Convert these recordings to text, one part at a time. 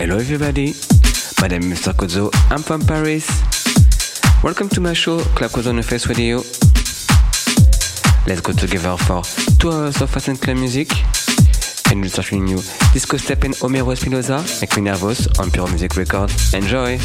Hello everybody, my name is Mr. Kozo, I'm from Paris. Welcome to my show, Club Kozo on the Face Radio. Let's go together for two hours of fast and clean music. And we're starting new Disco Step and Homero Espinosa, Make Me on Pure Music Records. Enjoy!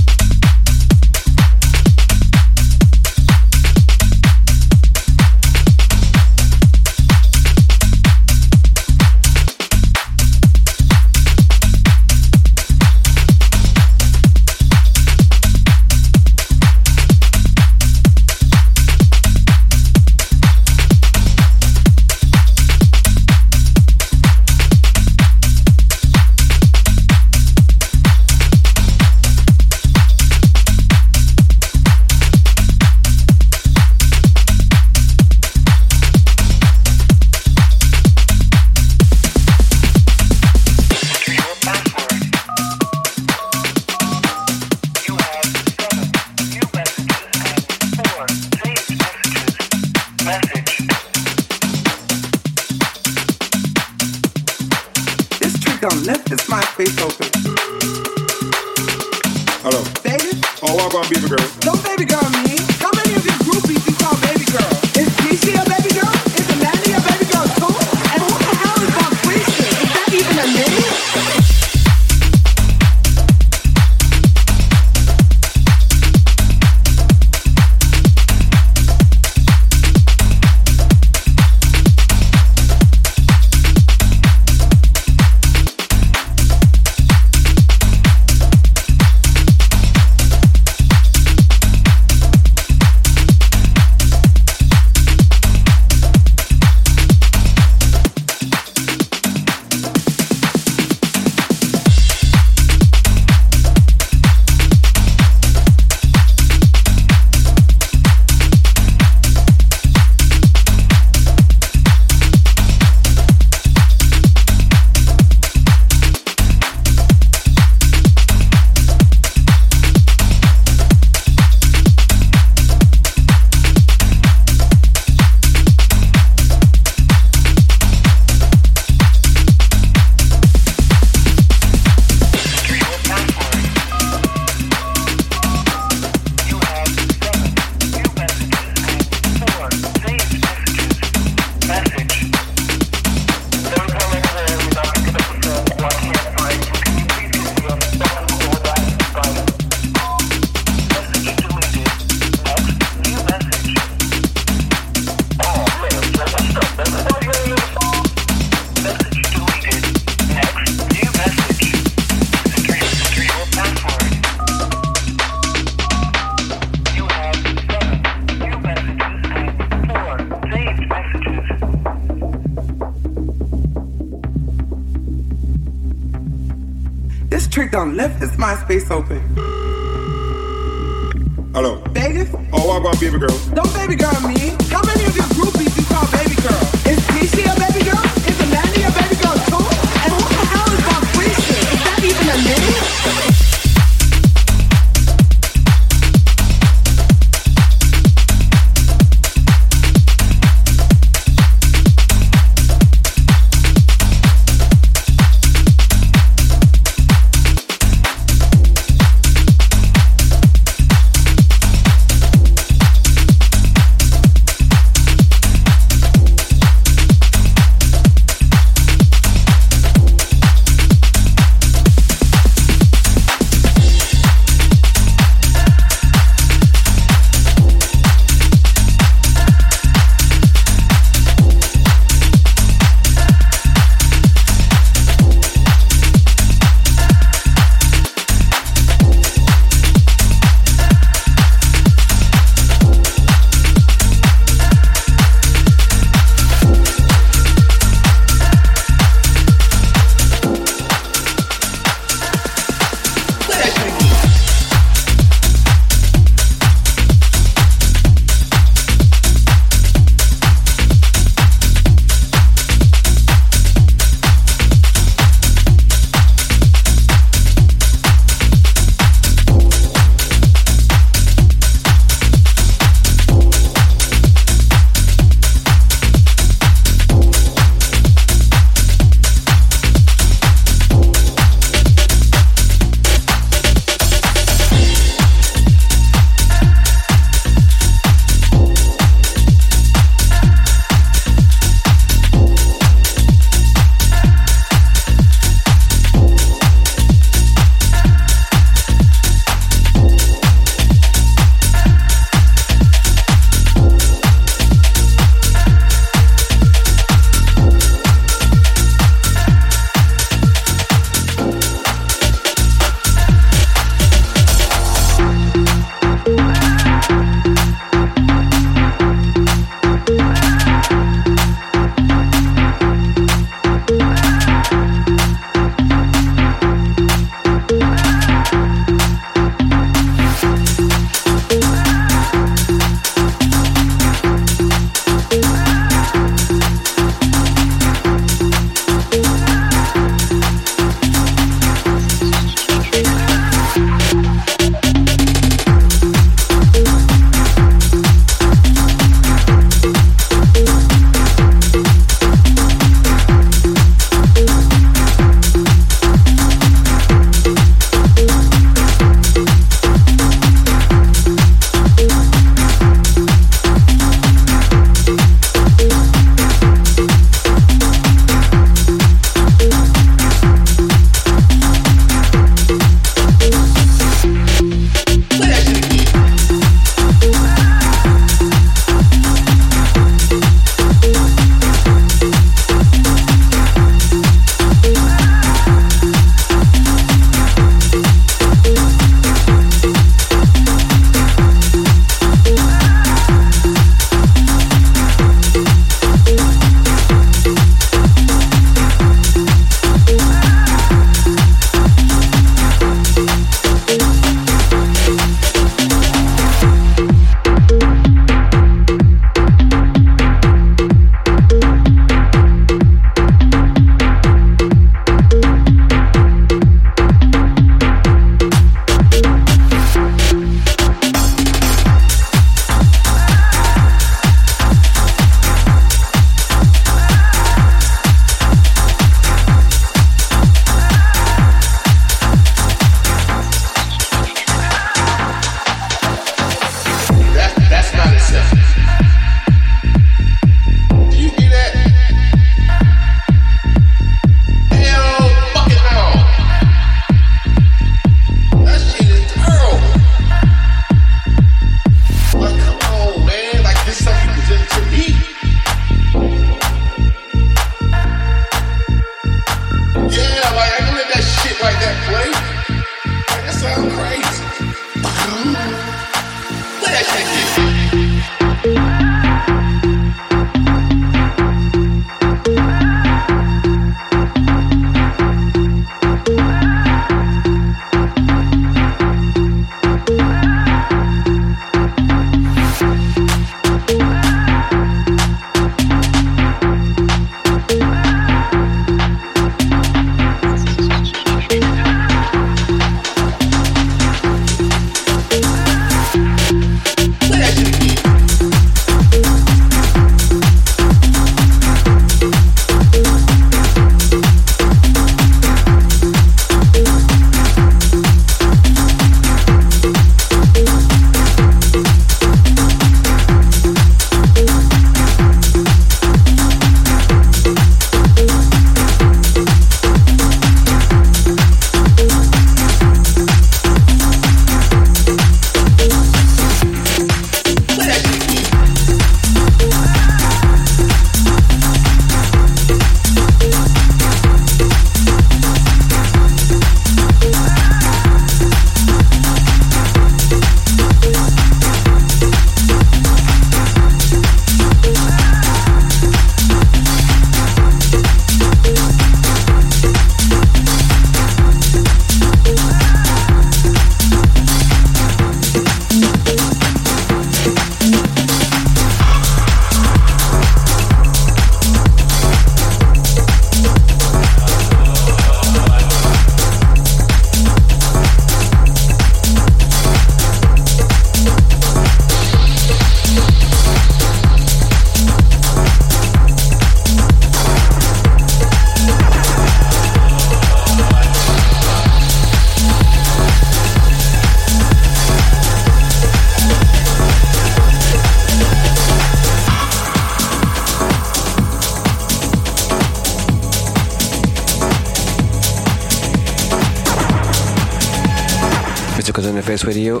Face Radio.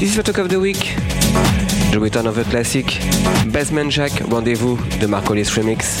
This is the talk of the week. The return of the classic Basement Jack Rendezvous de Marcolis Remix.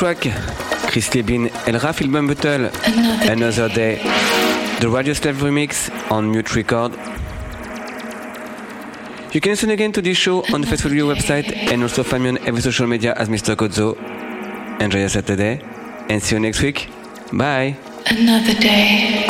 Track. Chris and Rafil Bumbutel. Another Day. The Radio Slave remix on Mute Record. You can listen again to this show on the Facebook Radio website and also find me on every social media as Mr. Kozo. Enjoy your Saturday and see you next week. Bye. Another day.